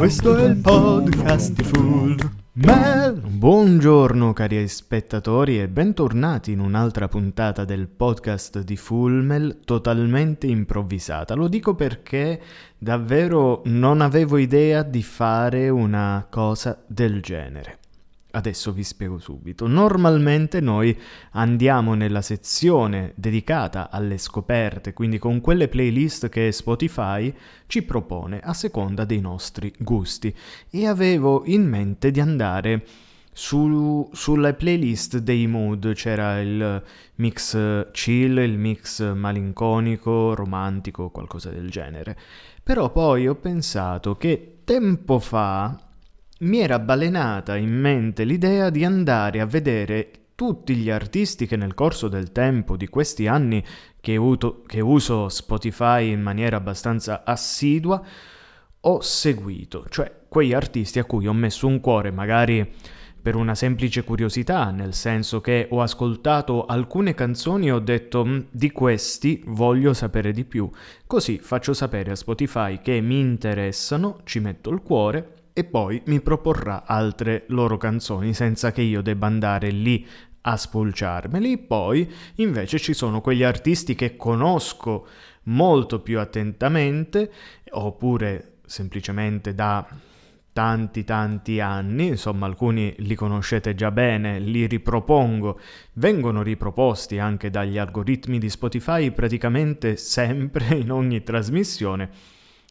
Questo è il podcast di Full Mel. Buongiorno cari spettatori e bentornati in un'altra puntata del podcast di Fullmel totalmente improvvisata. Lo dico perché davvero non avevo idea di fare una cosa del genere. Adesso vi spiego subito. Normalmente noi andiamo nella sezione dedicata alle scoperte, quindi con quelle playlist che Spotify ci propone a seconda dei nostri gusti. E avevo in mente di andare su, sulle playlist dei mood, c'era il mix chill, il mix malinconico, romantico, qualcosa del genere. Però poi ho pensato che tempo fa mi era balenata in mente l'idea di andare a vedere tutti gli artisti che nel corso del tempo di questi anni che, uto, che uso Spotify in maniera abbastanza assidua ho seguito, cioè quegli artisti a cui ho messo un cuore magari per una semplice curiosità, nel senso che ho ascoltato alcune canzoni e ho detto mm, di questi voglio sapere di più, così faccio sapere a Spotify che mi interessano, ci metto il cuore e poi mi proporrà altre loro canzoni senza che io debba andare lì a spulciarmeli. Poi invece ci sono quegli artisti che conosco molto più attentamente oppure semplicemente da tanti tanti anni, insomma alcuni li conoscete già bene, li ripropongo, vengono riproposti anche dagli algoritmi di Spotify praticamente sempre in ogni trasmissione,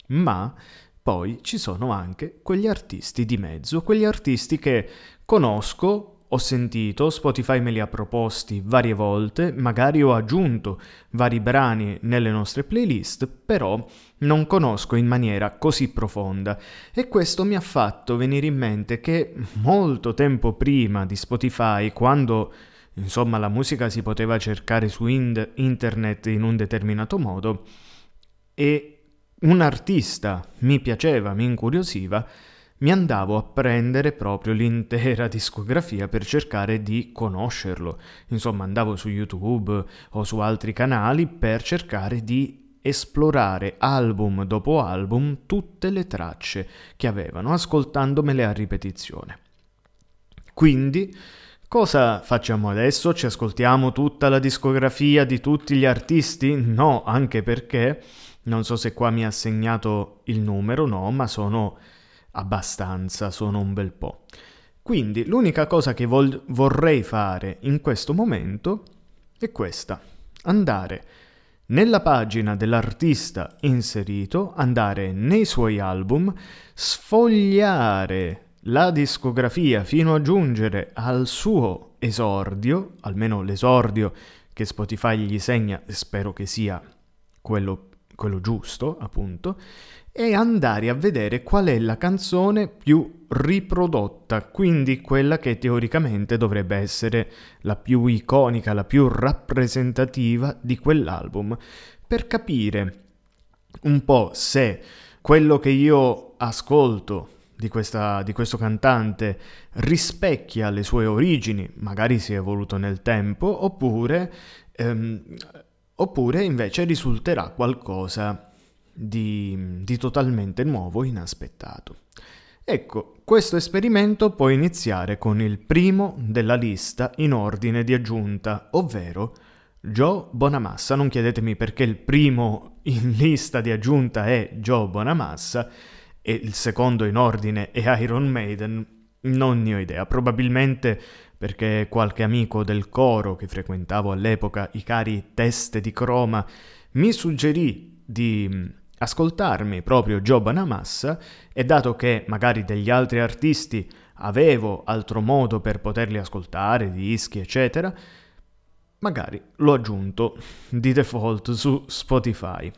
ma poi ci sono anche quegli artisti di mezzo, quegli artisti che conosco, ho sentito, Spotify me li ha proposti varie volte, magari ho aggiunto vari brani nelle nostre playlist, però non conosco in maniera così profonda. E questo mi ha fatto venire in mente che molto tempo prima di Spotify, quando insomma la musica si poteva cercare su in- internet in un determinato modo, e un artista mi piaceva, mi incuriosiva, mi andavo a prendere proprio l'intera discografia per cercare di conoscerlo. Insomma, andavo su YouTube o su altri canali per cercare di esplorare album dopo album tutte le tracce che avevano, ascoltandomele a ripetizione. Quindi, cosa facciamo adesso? Ci ascoltiamo tutta la discografia di tutti gli artisti? No, anche perché non so se qua mi ha segnato il numero, no, ma sono abbastanza, sono un bel po'. Quindi l'unica cosa che vol- vorrei fare in questo momento è questa, andare nella pagina dell'artista inserito, andare nei suoi album, sfogliare la discografia fino a giungere al suo esordio, almeno l'esordio che Spotify gli segna, spero che sia quello quello giusto, appunto, e andare a vedere qual è la canzone più riprodotta, quindi quella che teoricamente dovrebbe essere la più iconica, la più rappresentativa di quell'album, per capire un po' se quello che io ascolto di, questa, di, questo cantante rispecchia le sue origini, magari si è evoluto nel tempo, oppure ehm, oppure invece risulterà qualcosa di, di totalmente nuovo, inaspettato. Ecco, questo esperimento può iniziare con il primo della lista in ordine di aggiunta, ovvero Joe Bonamassa. Non chiedetemi perché il primo in lista di aggiunta è Joe Bonamassa e il secondo in ordine è Iron Maiden. Non ne ho idea, probabilmente perché qualche amico del coro che frequentavo all'epoca, i cari teste di croma, mi suggerì di mm, ascoltarmi proprio Giobana Massa e dato che magari degli altri artisti avevo altro modo per poterli ascoltare, dischi eccetera, magari l'ho aggiunto di default su Spotify.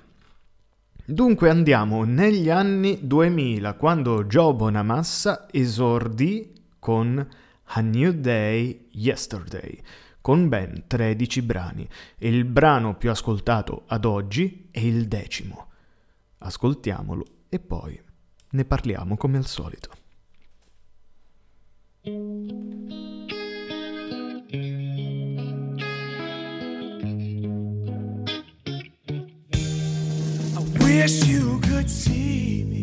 Dunque andiamo negli anni 2000, quando Joe Bonamassa esordì con a New Day Yesterday, con ben 13 brani, e il brano più ascoltato ad oggi è il decimo. Ascoltiamolo e poi ne parliamo come al solito. I wish you could see me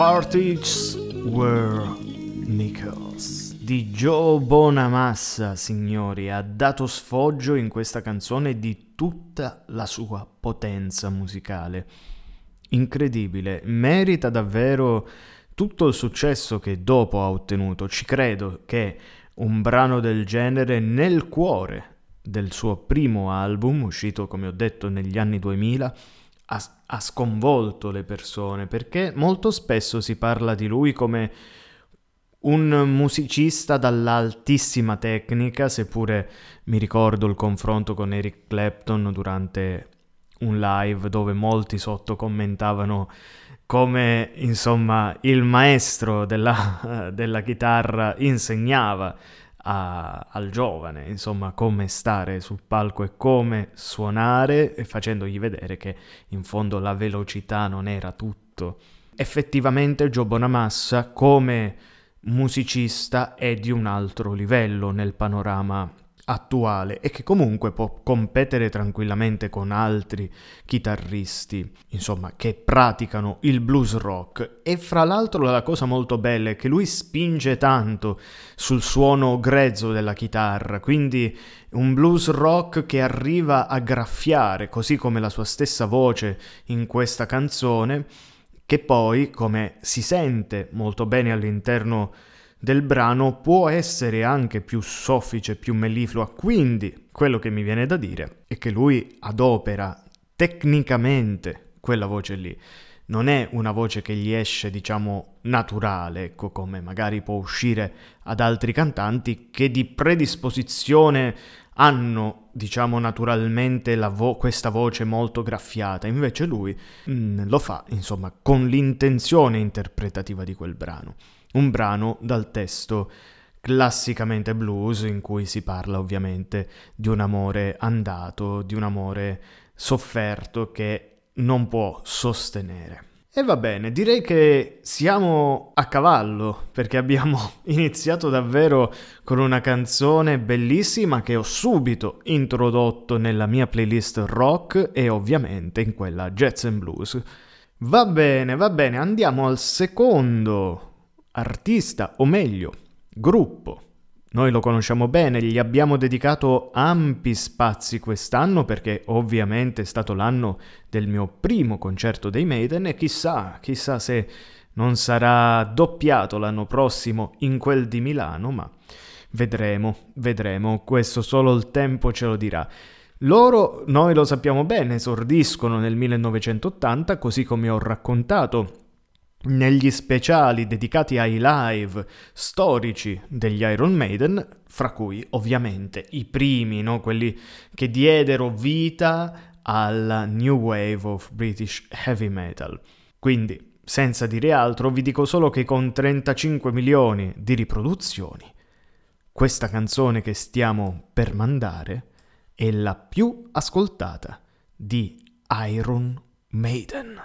fartigs were nickels di Joe Bonamassa, signori, ha dato sfoggio in questa canzone di tutta la sua potenza musicale. Incredibile, merita davvero tutto il successo che dopo ha ottenuto. Ci credo che un brano del genere nel cuore del suo primo album, uscito come ho detto negli anni 2000, ha, ha sconvolto le persone perché molto spesso si parla di lui come un musicista dall'altissima tecnica, seppure mi ricordo il confronto con Eric Clapton durante un live dove molti sotto commentavano come insomma il maestro della, della chitarra insegnava a, al giovane insomma come stare sul palco e come suonare e facendogli vedere che in fondo la velocità non era tutto. Effettivamente Joe Bonamassa come musicista è di un altro livello nel panorama attuale e che comunque può competere tranquillamente con altri chitarristi, insomma, che praticano il blues rock. E fra l'altro la cosa molto bella è che lui spinge tanto sul suono grezzo della chitarra, quindi un blues rock che arriva a graffiare, così come la sua stessa voce in questa canzone, che poi, come si sente molto bene all'interno del brano, può essere anche più soffice, più melliflua. Quindi, quello che mi viene da dire è che lui adopera tecnicamente quella voce lì. Non è una voce che gli esce, diciamo, naturale, ecco, come magari può uscire ad altri cantanti che di predisposizione hanno, diciamo naturalmente, vo- questa voce molto graffiata, invece lui mh, mm, lo fa, insomma, con l'intenzione interpretativa di quel brano. Un brano dal testo classicamente blues in cui si parla ovviamente di un amore andato, di un amore sofferto che non può sostenere. E va bene, direi che siamo a cavallo perché abbiamo iniziato davvero con una canzone bellissima che ho subito introdotto nella mia playlist rock e ovviamente in quella jazz and blues. Va bene, va bene, andiamo al secondo artista, o meglio, gruppo noi lo conosciamo bene, gli abbiamo dedicato ampi spazi quest'anno perché ovviamente è stato l'anno del mio primo concerto dei Maiden e chissà, chissà se non sarà doppiato l'anno prossimo in quel di Milano, ma vedremo, vedremo, questo solo il tempo ce lo dirà. Loro, noi lo sappiamo bene, esordiscono nel 1980, così come ho raccontato negli speciali dedicati ai live storici degli Iron Maiden, fra cui ovviamente i primi, no? quelli che diedero vita alla New Wave of British Heavy Metal. Quindi, senza dire altro, vi dico solo che con 35 milioni di riproduzioni, questa canzone che stiamo per mandare è la più ascoltata di Iron Maiden.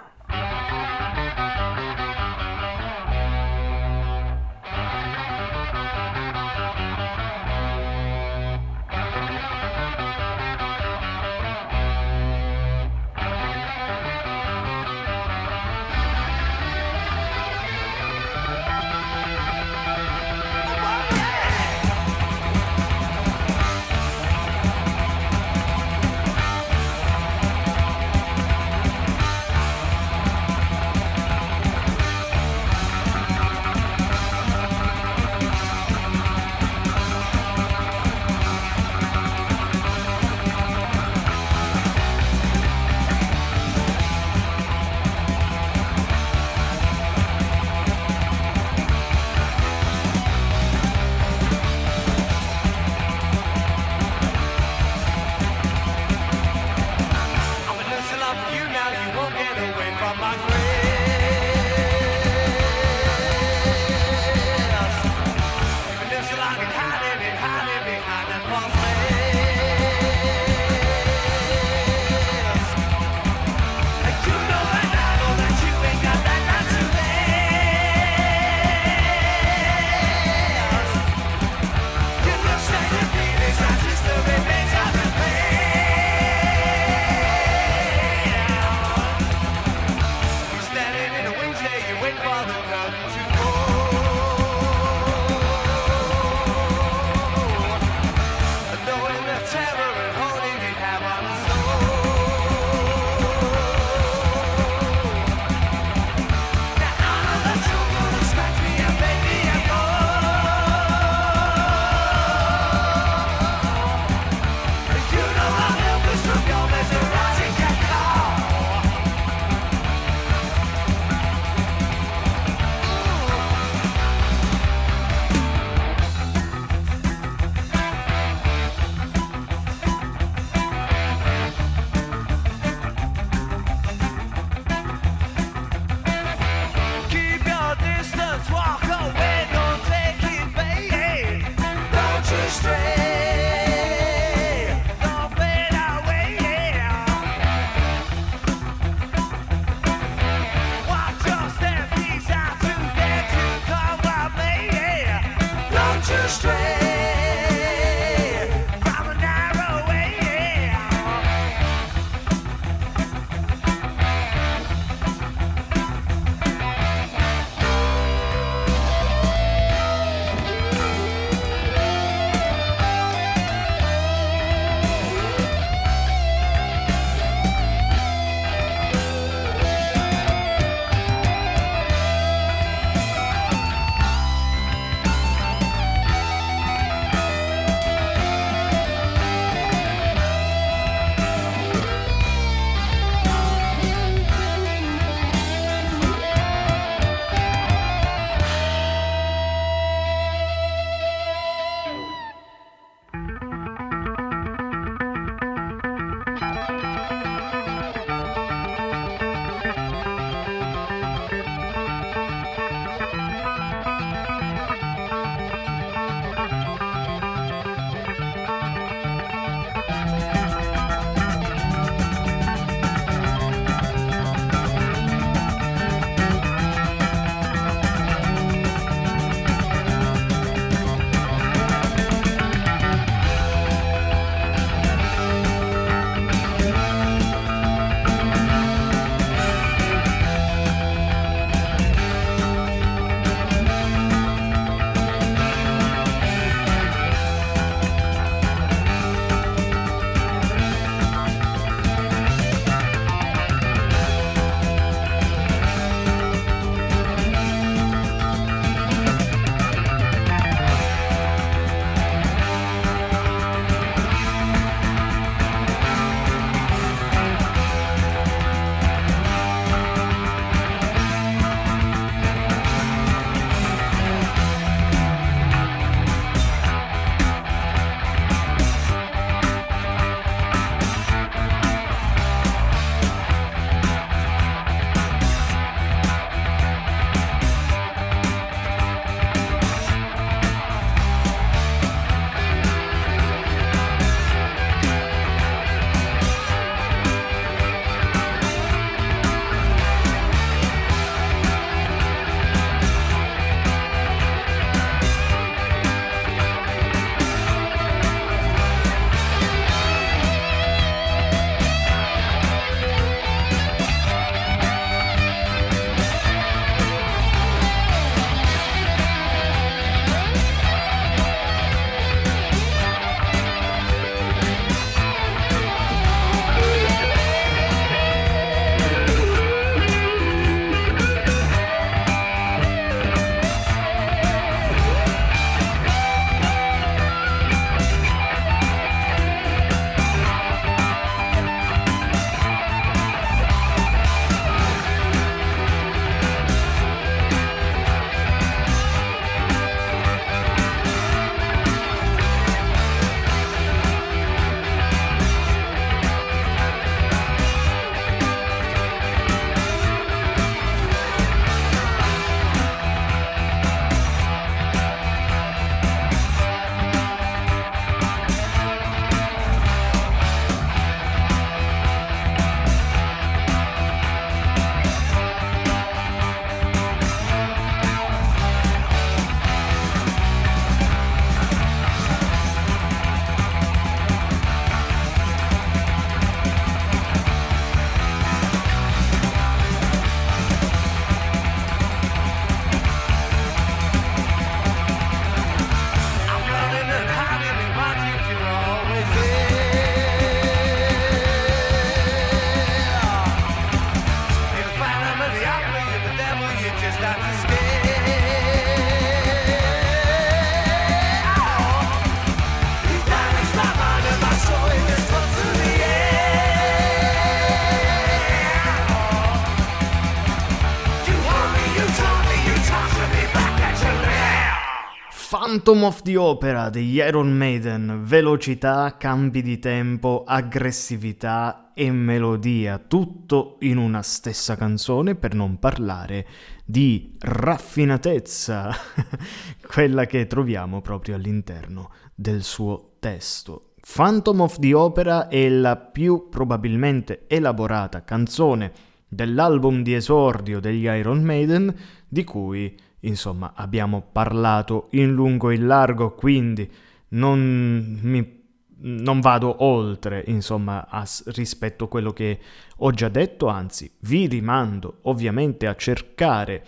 Phantom of the Opera degli Iron Maiden, velocità, cambi di tempo, aggressività e melodia, tutto in una stessa canzone per non parlare di raffinatezza, quella che troviamo proprio all'interno del suo testo. Phantom of the Opera è la più probabilmente elaborata canzone dell'album di esordio degli Iron Maiden di cui insomma abbiamo parlato in lungo e in largo, quindi non, mi, non vado oltre insomma a, rispetto a quello che ho già detto, anzi vi rimando ovviamente a cercare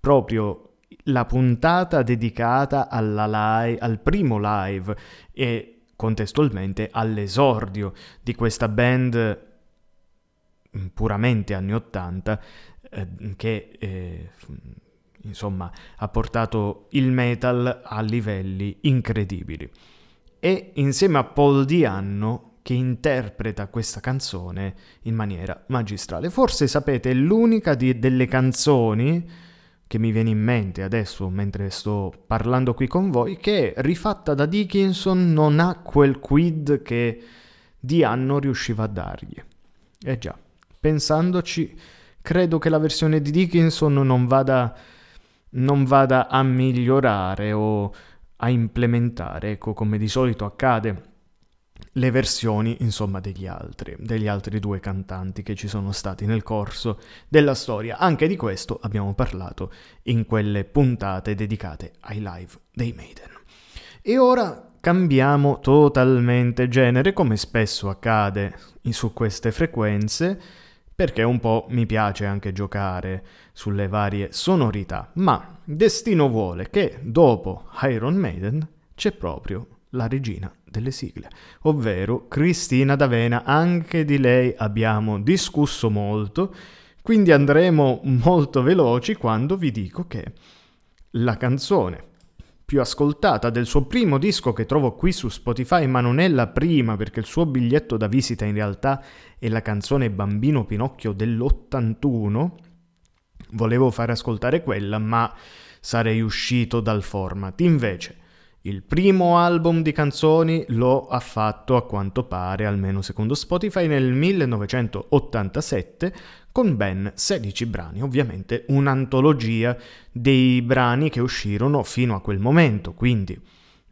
proprio la puntata dedicata live, al primo live e contestualmente all'esordio di questa band puramente anni 80 eh, che eh, insomma, ha portato il metal a livelli incredibili. E insieme a Paul Dianno che interpreta questa canzone in maniera magistrale. Forse sapete, è l'unica di, delle canzoni che mi viene in mente adesso mentre sto parlando qui con voi, che rifatta da Dickinson non ha quel quid che Dianno riusciva a dargli. Eh già, pensandoci, credo che la versione di Dickinson non vada non vada a migliorare o a implementare, ecco come di solito accade, le versioni insomma degli altri, degli altri due cantanti che ci sono stati nel corso della storia. Anche di questo abbiamo parlato in quelle puntate dedicate ai live dei Maiden. E ora cambiamo totalmente genere, come spesso accade su queste frequenze perché un po' mi piace anche giocare sulle varie sonorità, ma destino vuole che dopo Iron Maiden c'è proprio la regina delle sigle, ovvero Cristina D'Avena, anche di lei abbiamo discusso molto, quindi andremo molto veloci quando vi dico che la canzone più ascoltata del suo primo disco che trovo qui su Spotify, ma non è la prima perché il suo biglietto da visita in realtà è la canzone Bambino Pinocchio dell'81. Volevo far ascoltare quella, ma sarei uscito dal format. Invece, il primo album di canzoni lo ha fatto a quanto pare, almeno secondo Spotify, nel 1987 con ben 16 brani, ovviamente un'antologia dei brani che uscirono fino a quel momento, quindi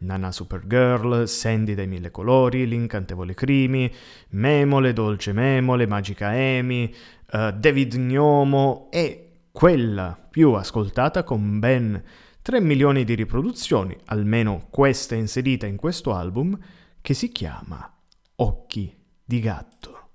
Nana Supergirl, Sandy dai mille colori, L'incantevole Crimi, Memole, Dolce Memole, Magica Amy, uh, David Gnomo e quella più ascoltata con ben 3 milioni di riproduzioni, almeno questa inserita in questo album, che si chiama Occhi di gatto.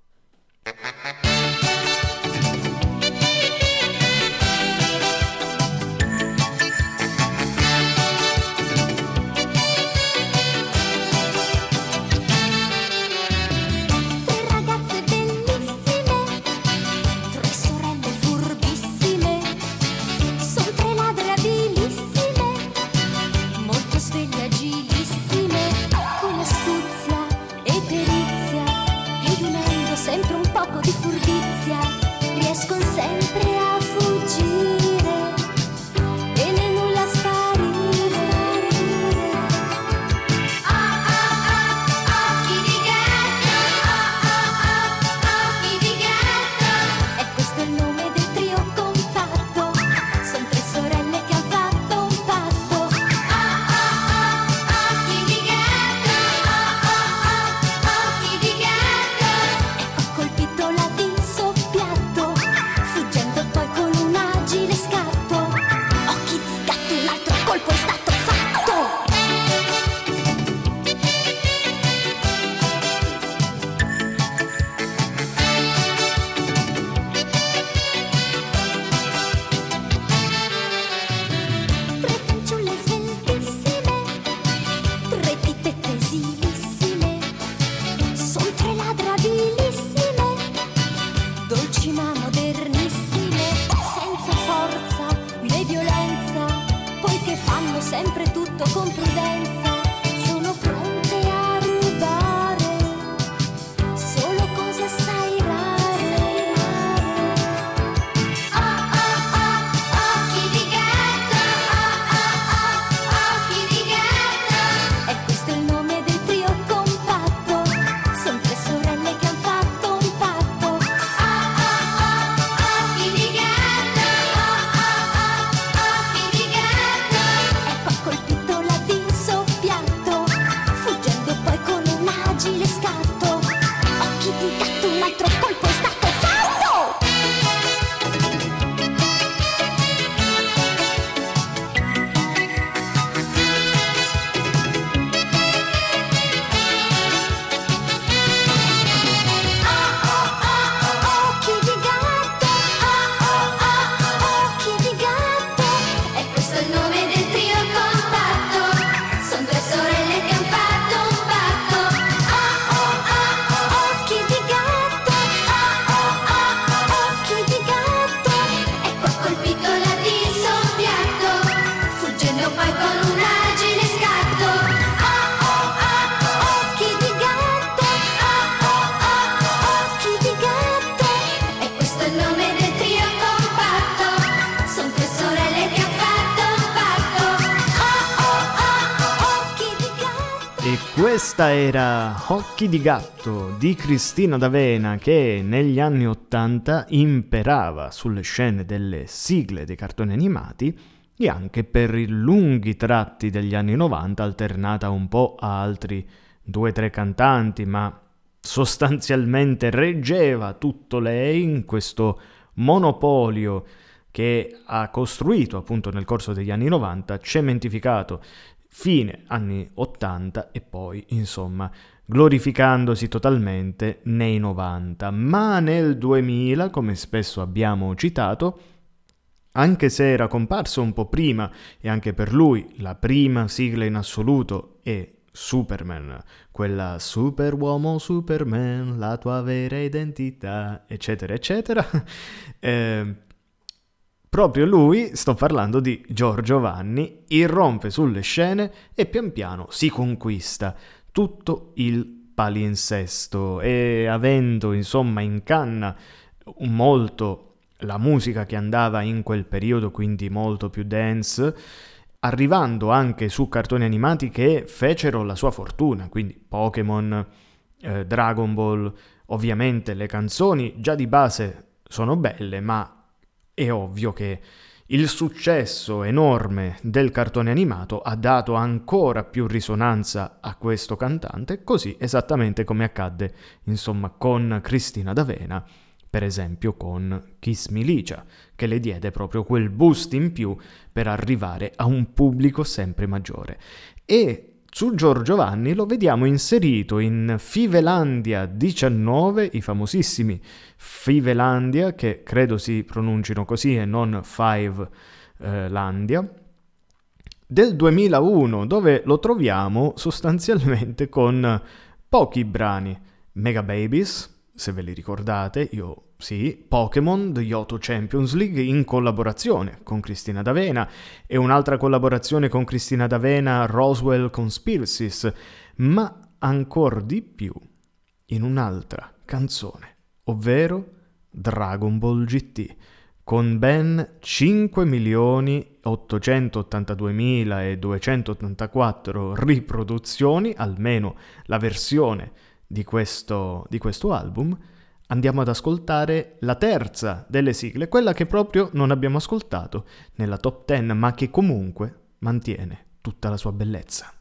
Occhi di gatto di Cristina D'Avena che negli anni Ottanta imperava sulle scene delle sigle dei cartoni animati e anche per i lunghi tratti degli anni 90 alternata un po' a altri due o tre cantanti, ma sostanzialmente reggeva tutto lei in questo monopolio che ha costruito appunto nel corso degli anni 90, cementificato fine anni 80 e poi insomma glorificandosi totalmente nei 90, ma nel 2000, come spesso abbiamo citato, anche se era comparso un po' prima e anche per lui la prima sigla in assoluto è Superman, quella Superuomo Superman, la tua vera identità, eccetera, eccetera. eh, proprio lui, sto parlando di Giorgio Vanni, irrompe sulle scene e pian piano si conquista tutto il palinsesto. E avendo insomma in canna molto la musica che andava in quel periodo, quindi molto più dance, arrivando anche su cartoni animati che fecero la sua fortuna, quindi Pokémon, eh, Dragon Ball, ovviamente le canzoni già di base sono belle, ma è ovvio che il successo enorme del cartone animato ha dato ancora più risonanza a questo cantante, così esattamente come accadde, insomma, con Cristina D'Avena, per esempio con Kiss Me Licia, che le diede proprio quel boost in più per arrivare a un pubblico sempre maggiore. E su Giorgio Vanni lo vediamo inserito in Fivelandia 19, i famosissimi Fivelandia, che credo si pronuncino così e non Five eh, Landia, del 2001, dove lo troviamo sostanzialmente con pochi brani. Mega Babies, se ve li ricordate, io sì, Pokémon The Yoto Champions League in collaborazione con Cristina D'Avena e un'altra collaborazione con Cristina D'Avena, Roswell Conspiracies, ma ancora di più in un'altra canzone, ovvero Dragon Ball GT, con ben 5.882.284 riproduzioni, almeno la versione di questo, di questo album, andiamo ad ascoltare la terza delle sigle, quella che proprio non abbiamo ascoltato nella top 10, ma che comunque mantiene tutta la sua bellezza.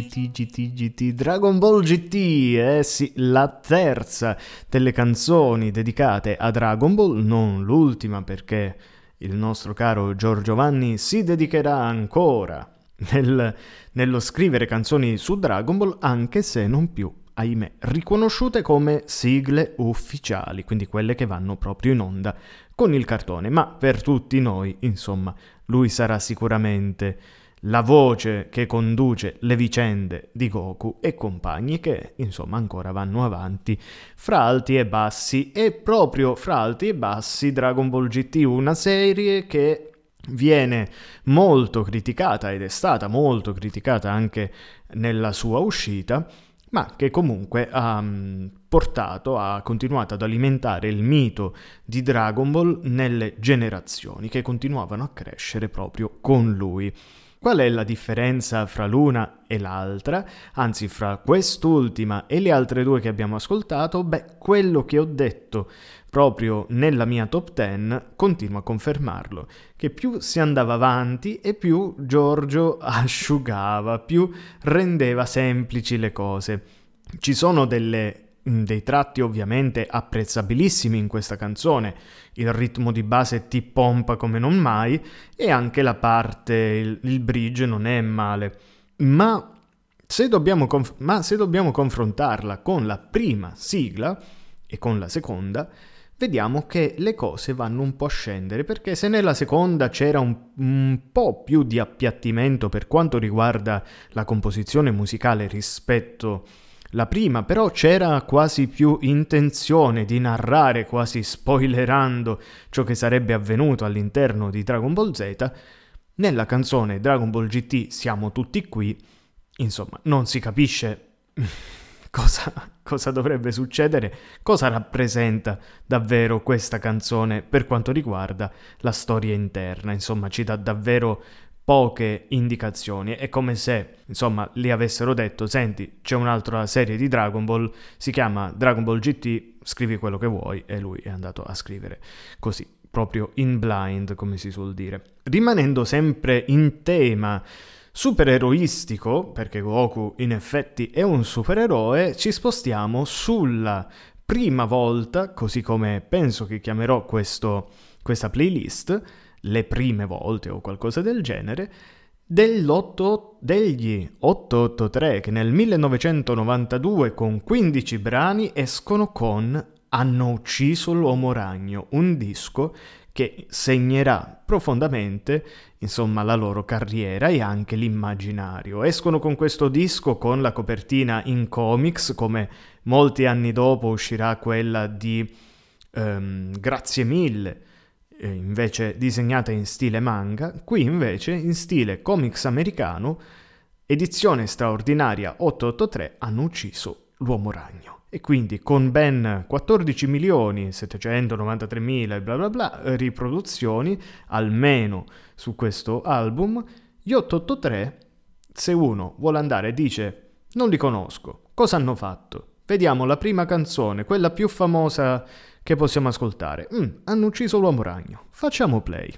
GT, GT, GT, Dragon Ball GT, eh sì, la terza delle canzoni dedicate a Dragon Ball, non l'ultima perché il nostro caro Giorgio Vanni si dedicherà ancora nel- nello scrivere canzoni su Dragon Ball, anche se non più, ahimè, riconosciute come sigle ufficiali, quindi quelle che vanno proprio in onda con il cartone, ma per tutti noi, insomma, lui sarà sicuramente la voce che conduce le vicende di Goku e compagni che insomma ancora vanno avanti fra alti e bassi e proprio fra alti e bassi Dragon Ball GT una serie che viene molto criticata ed è stata molto criticata anche nella sua uscita ma che comunque ha mm, portato, ha continuato ad alimentare il mito di Dragon Ball nelle generazioni che continuavano a crescere proprio con lui. Qual è la differenza fra l'una e l'altra? Anzi, fra quest'ultima e le altre due che abbiamo ascoltato? Beh, quello che ho detto proprio nella mia top 10 continuo a confermarlo, che più si andava avanti e più Giorgio asciugava, più rendeva semplici le cose. Ci sono delle dei tratti ovviamente apprezzabilissimi in questa canzone, il ritmo di base ti pompa come non mai e anche la parte, il, il bridge non è male, ma se, dobbiamo conf- ma se dobbiamo confrontarla con la prima sigla e con la seconda, vediamo che le cose vanno un po' a scendere, perché se nella seconda c'era un, un po' più di appiattimento per quanto riguarda la composizione musicale rispetto la prima però c'era quasi più intenzione di narrare, quasi spoilerando ciò che sarebbe avvenuto all'interno di Dragon Ball Z. Nella canzone Dragon Ball GT siamo tutti qui, insomma, non si capisce cosa, cosa dovrebbe succedere, cosa rappresenta davvero questa canzone per quanto riguarda la storia interna, insomma, ci dà davvero poche indicazioni. È come se, insomma, gli avessero detto: Senti, c'è un'altra serie di Dragon Ball, si chiama Dragon Ball GT, scrivi quello che vuoi. E lui è andato a scrivere così, proprio in blind, come si suol dire. Rimanendo sempre in tema supereroistico, perché Goku in effetti è un supereroe, ci spostiamo sulla prima volta, così come penso che chiamerò questo, questa playlist le prime volte o qualcosa del genere, degli 883 che nel 1992 con 15 brani escono con Hanno ucciso l'uomo ragno, un disco che segnerà profondamente insomma la loro carriera e anche l'immaginario. Escono con questo disco con la copertina in comics, come molti anni dopo uscirà quella di um, Grazie mille eh, invece disegnata in stile manga, qui invece in stile comics americano, edizione straordinaria 883 hanno ucciso l'uomo ragno. E quindi con ben 14 milioni 793 mila e bla bla bla riproduzioni, almeno su questo album, gli 883, se uno vuole andare e dice non li conosco, cosa hanno fatto? Vediamo la prima canzone, quella più famosa che possiamo ascoltare. Mm, hanno ucciso l'uomo ragno. Facciamo play.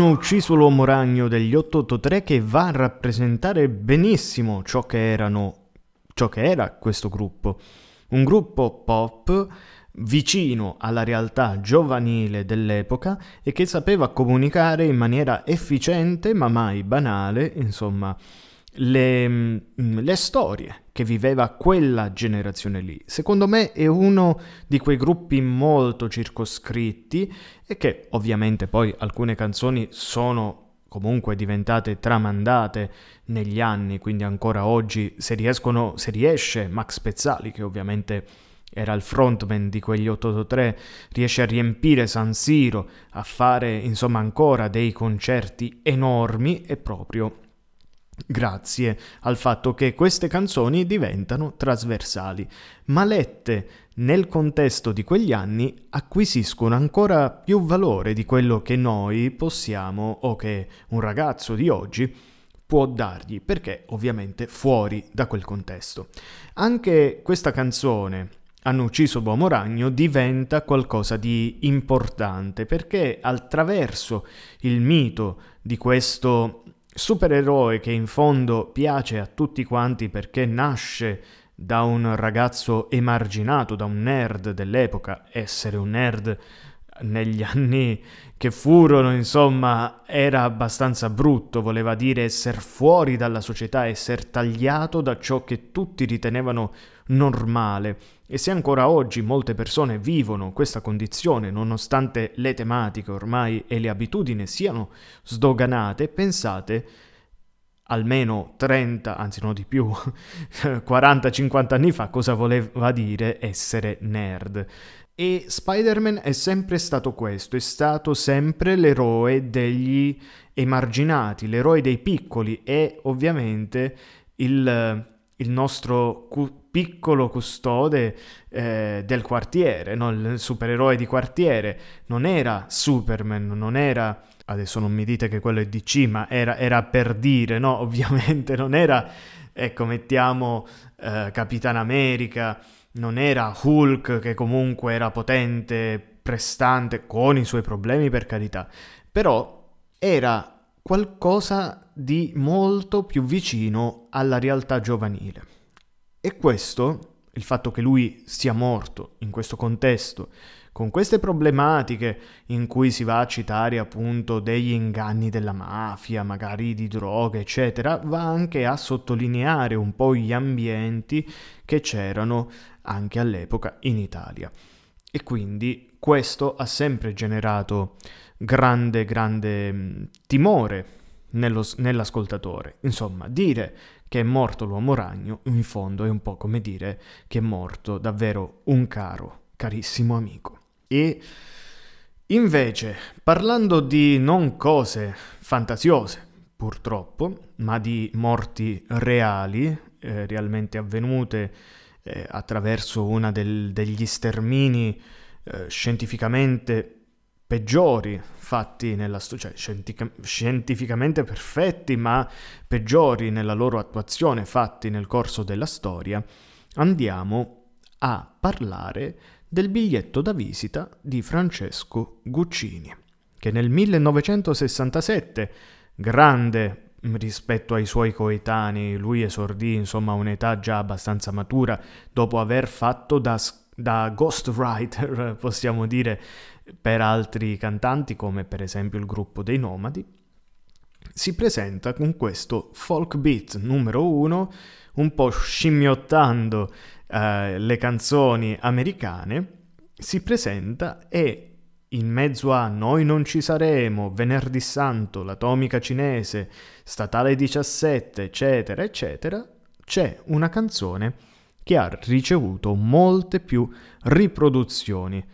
Hanno ucciso l'uomo ragno degli 883 che va a rappresentare benissimo ciò che erano ciò che era questo gruppo. Un gruppo pop vicino alla realtà giovanile dell'epoca e che sapeva comunicare in maniera efficiente ma mai banale, insomma, le, mm, le storie che viveva quella generazione lì. Secondo me è uno di quei gruppi molto circoscritti e che ovviamente poi alcune canzoni sono comunque diventate tramandate negli anni, quindi ancora oggi se riescono, se riesce Max Pezzali, che ovviamente era il frontman di quegli 883, riesce a riempire San Siro, a fare insomma ancora dei concerti enormi, è proprio grazie al fatto che queste canzoni diventano trasversali, ma lette nel contesto di quegli anni acquisiscono ancora più valore di quello che noi possiamo o che un ragazzo di oggi può dargli, perché ovviamente fuori da quel contesto. Anche questa canzone hanno ucciso l'uomo ragno diventa qualcosa di importante perché attraverso il mito di questo supereroe che in fondo piace a tutti quanti perché nasce da un ragazzo emarginato, da un nerd dell'epoca, essere un nerd negli anni che furono, insomma, era abbastanza brutto, voleva dire essere fuori dalla società, essere tagliato da ciò che tutti ritenevano normale. E se ancora oggi molte persone vivono questa condizione, nonostante le tematiche ormai e le abitudini siano sdoganate, pensate almeno 30, anzi no di più, 40-50 anni fa cosa voleva dire essere nerd. E Spider-Man è sempre stato questo, è stato sempre l'eroe degli emarginati, l'eroe dei piccoli e ovviamente il, il nostro cu- piccolo custode eh, del quartiere, no? il supereroe di quartiere. Non era Superman, non era adesso non mi dite che quello è DC, ma era, era per dire, no? Ovviamente non era, ecco, mettiamo eh, Capitan America, non era Hulk che comunque era potente, prestante, con i suoi problemi per carità, però era qualcosa di molto più vicino alla realtà giovanile. E questo, il fatto che lui sia morto in questo contesto, con queste problematiche in cui si va a citare appunto degli inganni della mafia, magari di droghe, eccetera, va anche a sottolineare un po' gli ambienti che c'erano anche all'epoca in Italia. E quindi questo ha sempre generato grande, grande timore nello, nell'ascoltatore. Insomma, dire che è morto l'uomo ragno, in fondo è un po' come dire che è morto davvero un caro, carissimo amico. E invece, parlando di non cose fantasiose, purtroppo, ma di morti reali, eh, realmente avvenute eh, attraverso uno degli stermini eh, scientificamente peggiori fatti nella storia, cioè scientificamente perfetti ma peggiori nella loro attuazione fatti nel corso della storia, andiamo a parlare del biglietto da visita di Francesco Guccini, che nel 1967, grande rispetto ai suoi coetanei, lui esordì insomma a un'età già abbastanza matura dopo aver fatto da, da ghostwriter, possiamo dire, per altri cantanti come per esempio il gruppo dei Nomadi, si presenta con questo folk beat numero uno, un po' scimmiottando eh, le canzoni americane si presenta e in mezzo a Noi non ci saremo, Venerdì Santo, l'atomica cinese, Statale 17, eccetera, eccetera, c'è una canzone che ha ricevuto molte più riproduzioni.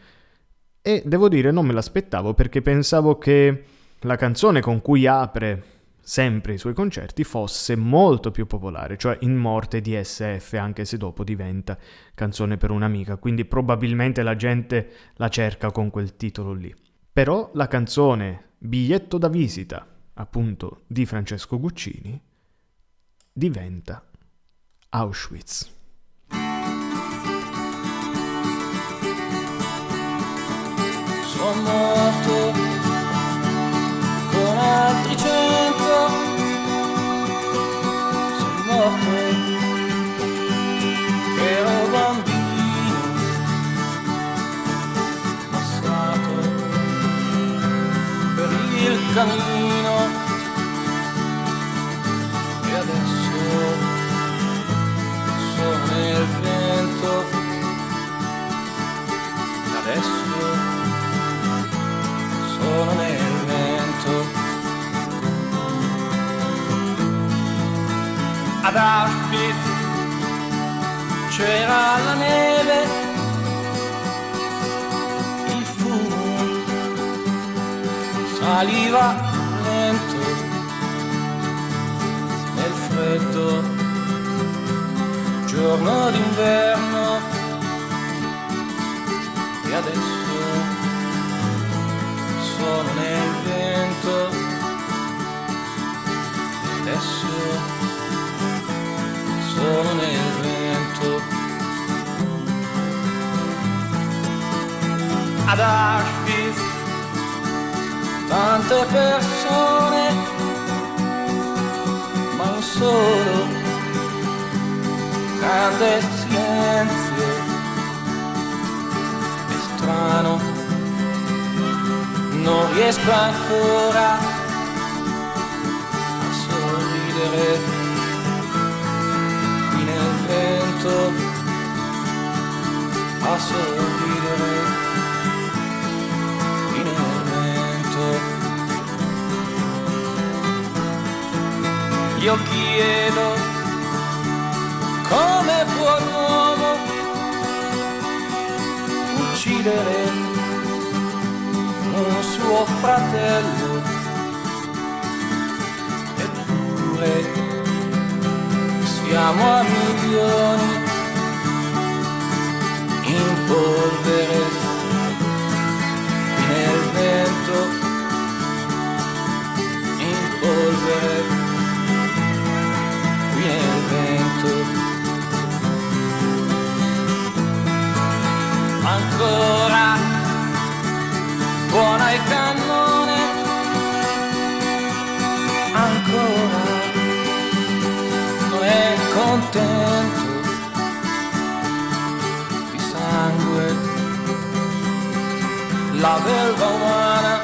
E devo dire non me l'aspettavo perché pensavo che la canzone con cui apre sempre i suoi concerti fosse molto più popolare, cioè In morte di SF, anche se dopo diventa canzone per un'amica, quindi probabilmente la gente la cerca con quel titolo lì. Però la canzone Biglietto da visita, appunto di Francesco Guccini, diventa Auschwitz. Sono morto con altri cento. Sono morto ero bambino passato per il cammino. E adesso sono nel vento. Adesso nel vento. Ad Auschwitz c'era la neve, il fumo saliva lento nel freddo giorno d'inverno e adesso sono nel vento. Adesso sono nel vento. Ad Auschwitz tante persone ma un solo grande silenzio. È strano non riesco ancora a sorridere. Qui nel vento, a sorridere. Qui nel vento. Io chiedo come può l'uomo uccidere suo fratello. Eppure siamo a milioni in polvere il cannone. Ancora. Non è contento. Di sangue. La belva umana.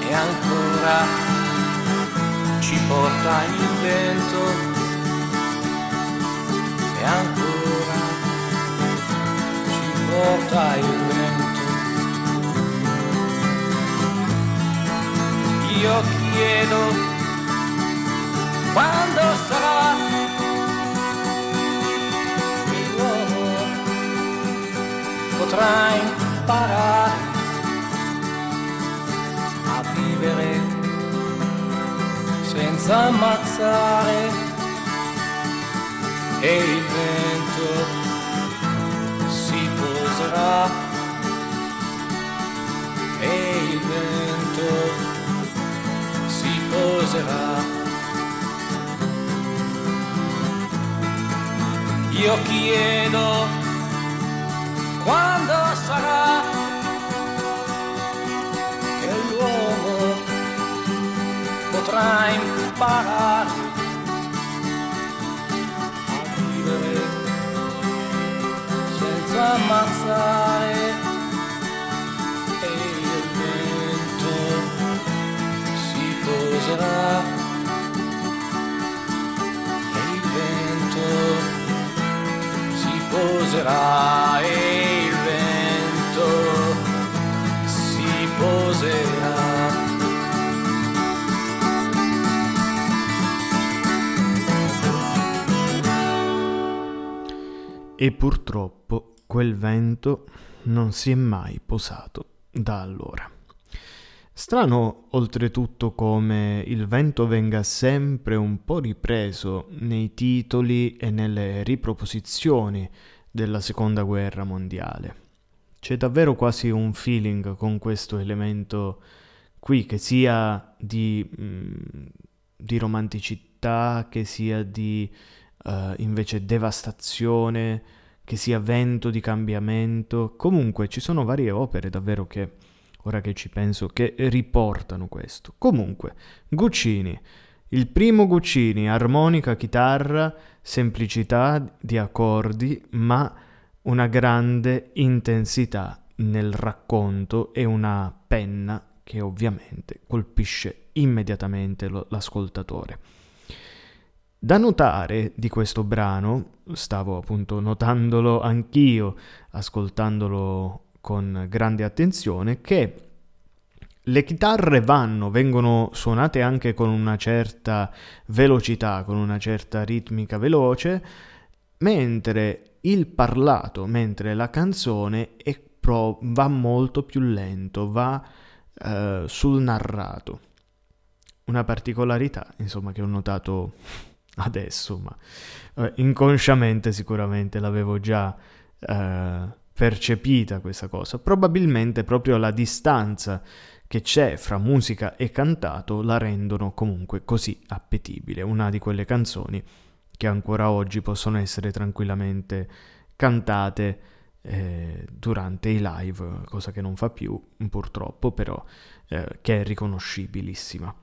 E ancora ci porta il vento. E ancora ci porta il vento io chiedo quando sarà che l'uomo potrà imparare a vivere senza ammazzare e il vento si poserà e il vento si poserà. Io chiedo quando sarà che l'uomo potrà imparare a vivere senza ammazzare peserà e il vento si poserà e il vento si poserà. E purtroppo quel vento non si è mai posato da allora. Strano oltretutto come il vento venga sempre un po' ripreso nei titoli e nelle riproposizioni della seconda guerra mondiale. C'è davvero quasi un feeling con questo elemento qui, che sia di, mm, di romanticità, che sia di uh, invece devastazione, che sia vento di cambiamento. Comunque ci sono varie opere davvero che ora che ci penso, che riportano questo. Comunque, Guccini. Il primo Guccini, armonica, chitarra, semplicità di accordi, ma una grande intensità nel racconto e una penna che ovviamente colpisce immediatamente lo, l'ascoltatore. Da notare di questo brano, stavo appunto notandolo anch'io, ascoltandolo con grande attenzione che le chitarre vanno, vengono suonate anche con una certa velocità, con una certa ritmica veloce, mentre il parlato, mentre la canzone pro- va molto più lento, va eh, sul narrato. Una particolarità, insomma, che ho notato adesso, ma eh, inconsciamente sicuramente l'avevo già eh, percepita questa cosa. Probabilmente proprio la distanza che c'è fra musica e cantato la rendono comunque così appetibile. Una di quelle canzoni che ancora oggi possono essere tranquillamente cantate eh, durante i live, cosa che non fa più purtroppo, però eh, che è riconoscibilissima.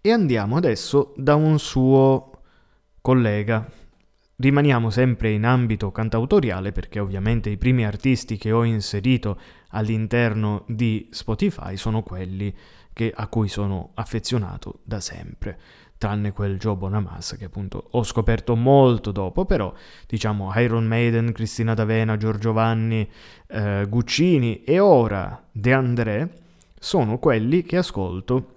E andiamo adesso da un suo collega Rimaniamo sempre in ambito cantautoriale perché ovviamente i primi artisti che ho inserito all'interno di Spotify sono quelli che, a cui sono affezionato da sempre, tranne quel Joe Bonamassa che appunto ho scoperto molto dopo, però diciamo Iron Maiden, Cristina D'Avena, Giorgio Vanni, eh, Guccini e ora De André sono quelli che ascolto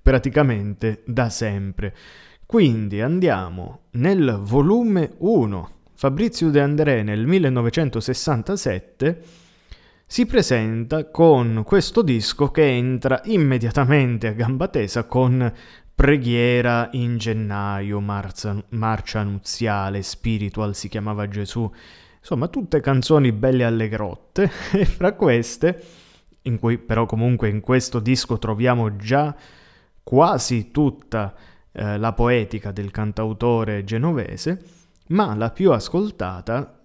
praticamente da sempre. Quindi andiamo nel volume 1. Fabrizio De André nel 1967 si presenta con questo disco che entra immediatamente a gamba tesa con Preghiera in gennaio, marza, Marcia nuziale, Spiritual si chiamava Gesù, insomma tutte canzoni belle allegrotte e fra queste, in cui però comunque in questo disco troviamo già quasi tutta eh, la poetica del cantautore genovese, ma la più ascoltata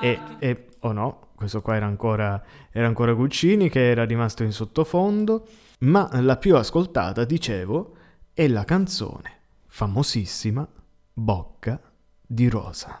è, è o oh no, questo qua era ancora, era ancora Guccini che era rimasto in sottofondo, ma la più ascoltata, dicevo, è la canzone famosissima Bocca di Rosa.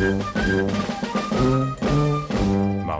Yeah, yeah.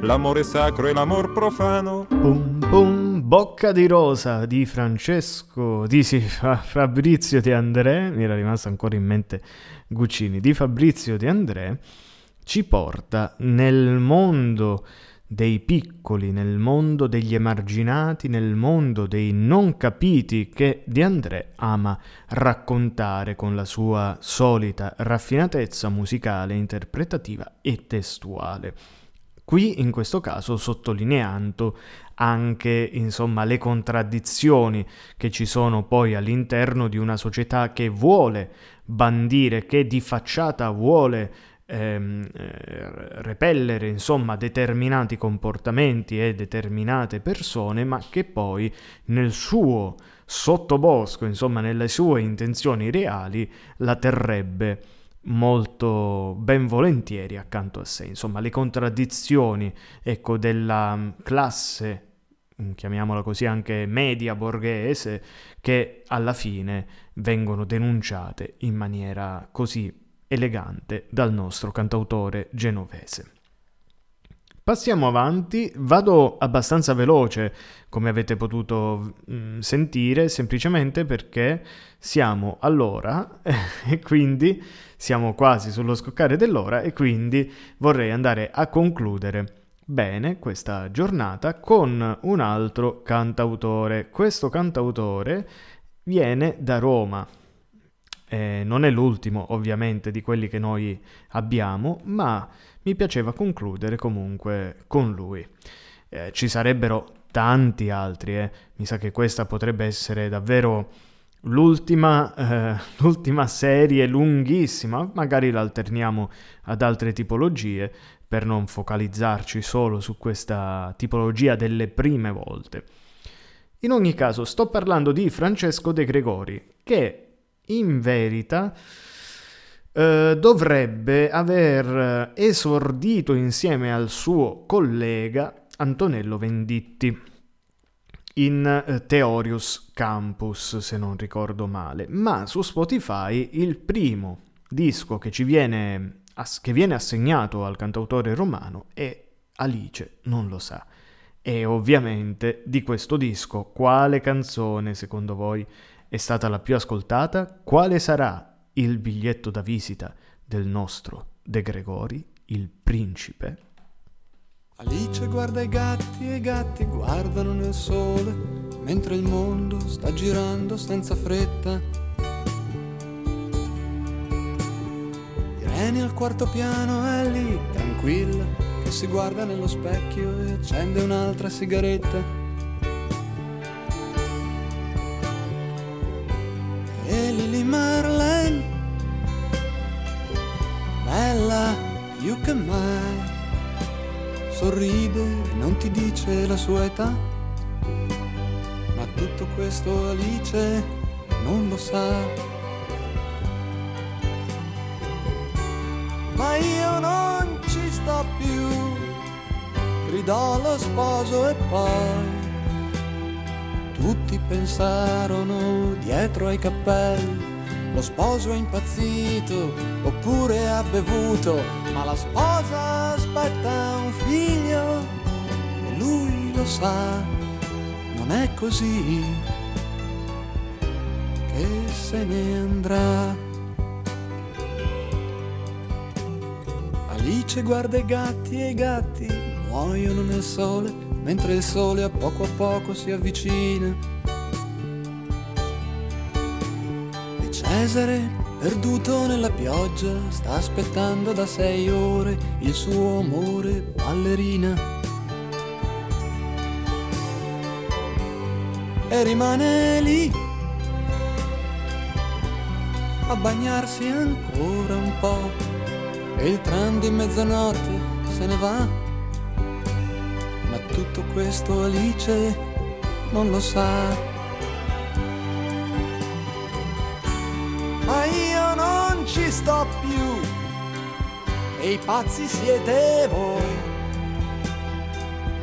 l'amore sacro e l'amor profano. Pum pum, Bocca di rosa di Francesco, di sì, Fa- Fabrizio De André, mi era rimasto ancora in mente Guccini, di Fabrizio De André, ci porta nel mondo dei piccoli, nel mondo degli emarginati, nel mondo dei non capiti che De André ama raccontare con la sua solita raffinatezza musicale, interpretativa e testuale. Qui in questo caso sottolineando anche insomma le contraddizioni che ci sono poi all'interno di una società che vuole bandire, che di facciata vuole ehm, eh, repellere insomma determinati comportamenti e determinate persone, ma che poi nel suo sottobosco, insomma nelle sue intenzioni reali, la terrebbe molto ben volentieri accanto a sé. Insomma, le contraddizioni, ecco, della mm, classe, mm, chiamiamola così anche media borghese, che alla fine vengono denunciate in maniera così elegante dal nostro cantautore genovese. Passiamo avanti, vado abbastanza veloce, come avete potuto mm, sentire, semplicemente perché siamo all'ora e quindi siamo quasi sullo scoccare dell'ora e quindi vorrei andare a concludere bene questa giornata con un altro cantautore. Questo cantautore viene da Roma. Eh, non è l'ultimo ovviamente di quelli che noi abbiamo, ma mi piaceva concludere comunque con lui. Eh, ci sarebbero tanti altri, eh. mi sa che questa potrebbe essere davvero l'ultima, eh, l'ultima serie lunghissima, magari l'alterniamo ad altre tipologie per non focalizzarci solo su questa tipologia delle prime volte. In ogni caso sto parlando di Francesco De Gregori, che in verità eh, dovrebbe aver esordito insieme al suo collega Antonello Venditti in eh, Theorius Campus, se non ricordo male, ma su Spotify il primo disco che ci viene, che viene assegnato al cantautore romano è Alice non lo sa. E ovviamente di questo disco quale canzone secondo voi è stata la più ascoltata? Quale sarà il biglietto da visita del nostro De Gregori, il principe? Alice guarda i gatti e i gatti guardano nel sole, mentre il mondo sta girando senza fretta. Irene al quarto piano è lì, tranquilla, che si guarda nello specchio e accende un'altra sigaretta. E Lily Marlene, bella più che mai sorride non ti dice la sua età. Ma tutto questo Alice non lo sa. Ma io non ci sto più gridò lo sposo e poi tutti pensarono dietro ai cappelli lo sposo è impazzito oppure ha bevuto, ma la sposa aspetta un figlio e lui lo sa, non è così che se ne andrà. Alice guarda i gatti e i gatti muoiono nel sole, mentre il sole a poco a poco si avvicina Cesare, perduto nella pioggia, sta aspettando da sei ore il suo amore ballerina. E rimane lì a bagnarsi ancora un po'. E il tram di mezzanotte se ne va. Ma tutto questo Alice non lo sa. Ci sto più e i pazzi siete voi.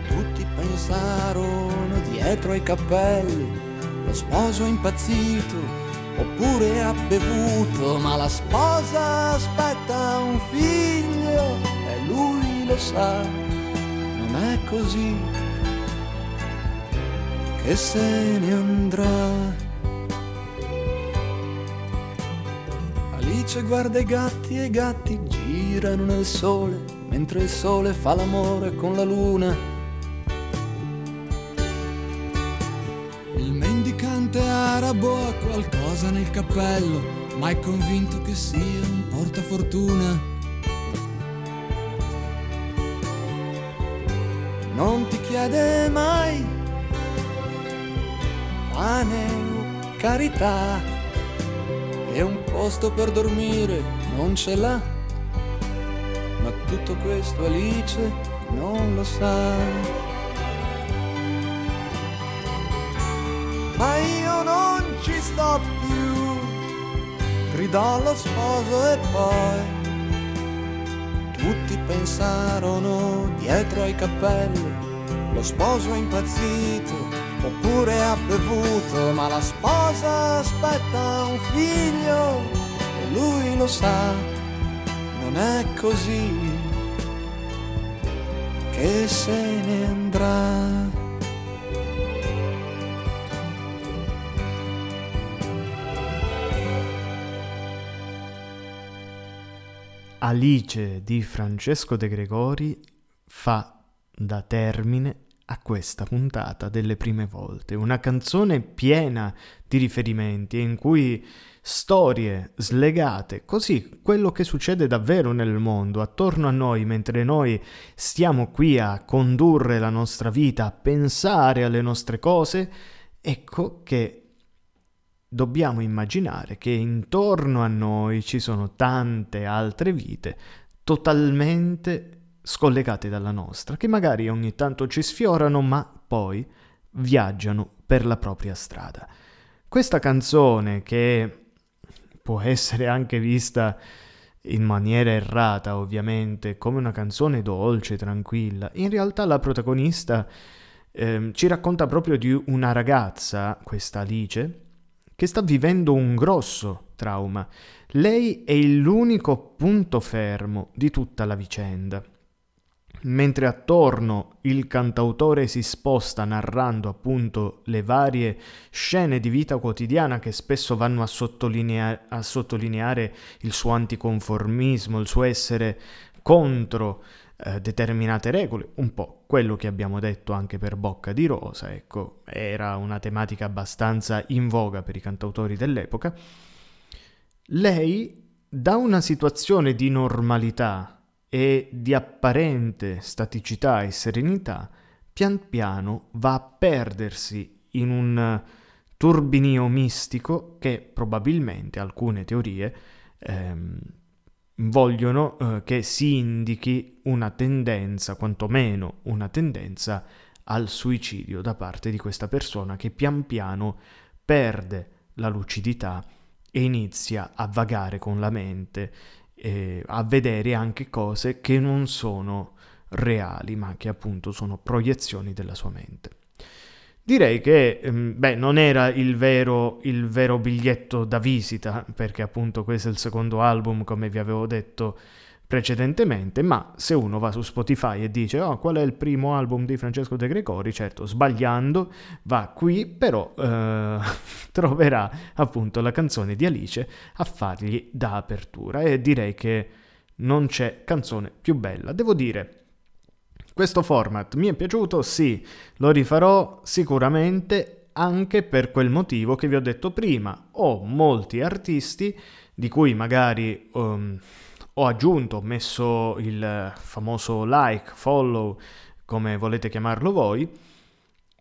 Tutti pensarono dietro ai cappelli, lo sposo è impazzito oppure ha bevuto, ma la sposa aspetta un figlio e lui lo sa, non è così che se ne andrà. Alice guarda i gatti e i gatti girano nel sole, mentre il sole fa l'amore con la luna. Il mendicante arabo ha qualcosa nel cappello, ma è convinto che sia un portafortuna. Non ti chiede mai pane o carità posto per dormire non ce l'ha. Ma tutto questo Alice non lo sa. Ma io non ci sto più, gridò lo sposo e poi tutti pensarono dietro ai cappelli, lo sposo è impazzito oppure ha bevuto, ma la sposa aspetta un figlio e lui lo sa, non è così che se ne andrà. Alice di Francesco De Gregori fa da termine a questa puntata delle prime volte, una canzone piena di riferimenti in cui storie slegate, così quello che succede davvero nel mondo, attorno a noi, mentre noi stiamo qui a condurre la nostra vita, a pensare alle nostre cose, ecco che dobbiamo immaginare che intorno a noi ci sono tante altre vite totalmente scollegate dalla nostra, che magari ogni tanto ci sfiorano, ma poi viaggiano per la propria strada. Questa canzone, che può essere anche vista in maniera errata, ovviamente, come una canzone dolce, tranquilla, in realtà la protagonista eh, ci racconta proprio di una ragazza, questa Alice, che sta vivendo un grosso trauma. Lei è l'unico punto fermo di tutta la vicenda mentre attorno il cantautore si sposta narrando appunto le varie scene di vita quotidiana che spesso vanno a, sottolinea- a sottolineare il suo anticonformismo, il suo essere contro eh, determinate regole, un po' quello che abbiamo detto anche per Bocca di Rosa, ecco, era una tematica abbastanza in voga per i cantautori dell'epoca. Lei da una situazione di normalità e di apparente staticità e serenità, pian piano va a perdersi in un turbinio mistico che probabilmente alcune teorie ehm, vogliono eh, che si indichi una tendenza, quantomeno una tendenza al suicidio da parte di questa persona che pian piano perde la lucidità e inizia a vagare con la mente eh, a vedere anche cose che non sono reali, ma che appunto sono proiezioni della sua mente. Direi che ehm, beh, non era il vero, il vero biglietto da visita, perché appunto questo è il secondo album, come vi avevo detto precedentemente, ma se uno va su Spotify e dice oh, qual è il primo album di Francesco De Gregori, certo sbagliando, va qui, però eh, troverà appunto la canzone di Alice a fargli da apertura e direi che non c'è canzone più bella. Devo dire, questo format mi è piaciuto, sì, lo rifarò sicuramente anche per quel motivo che vi ho detto prima. Ho molti artisti di cui magari um, ho aggiunto, ho messo il famoso like, follow, come volete chiamarlo voi,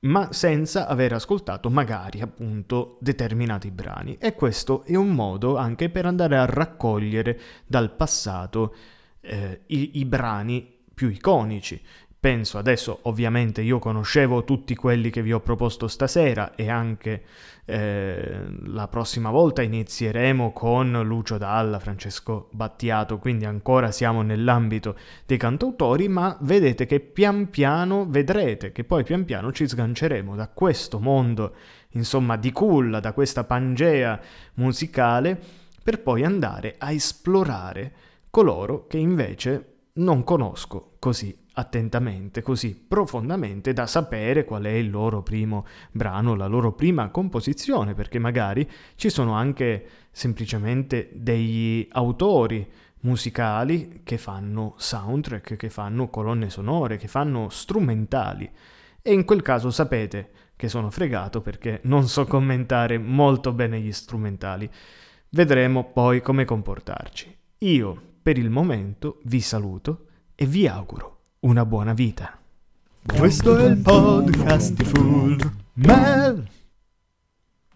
ma senza aver ascoltato magari appunto determinati brani. E questo è un modo anche per andare a raccogliere dal passato eh, i, i brani più iconici. Penso adesso, ovviamente, io conoscevo tutti quelli che vi ho proposto stasera e anche eh, la prossima volta inizieremo con Lucio Dalla, Francesco Battiato, quindi ancora siamo nell'ambito dei cantautori, ma vedete che pian piano, vedrete che poi pian piano ci sganceremo da questo mondo, insomma, di culla, da questa pangea musicale, per poi andare a esplorare coloro che invece non conosco così attentamente, così profondamente da sapere qual è il loro primo brano, la loro prima composizione, perché magari ci sono anche semplicemente degli autori musicali che fanno soundtrack, che fanno colonne sonore, che fanno strumentali. E in quel caso sapete che sono fregato perché non so commentare molto bene gli strumentali. Vedremo poi come comportarci. Io per il momento vi saluto e vi auguro una buona vita. Questo è il podcast di Full Mel.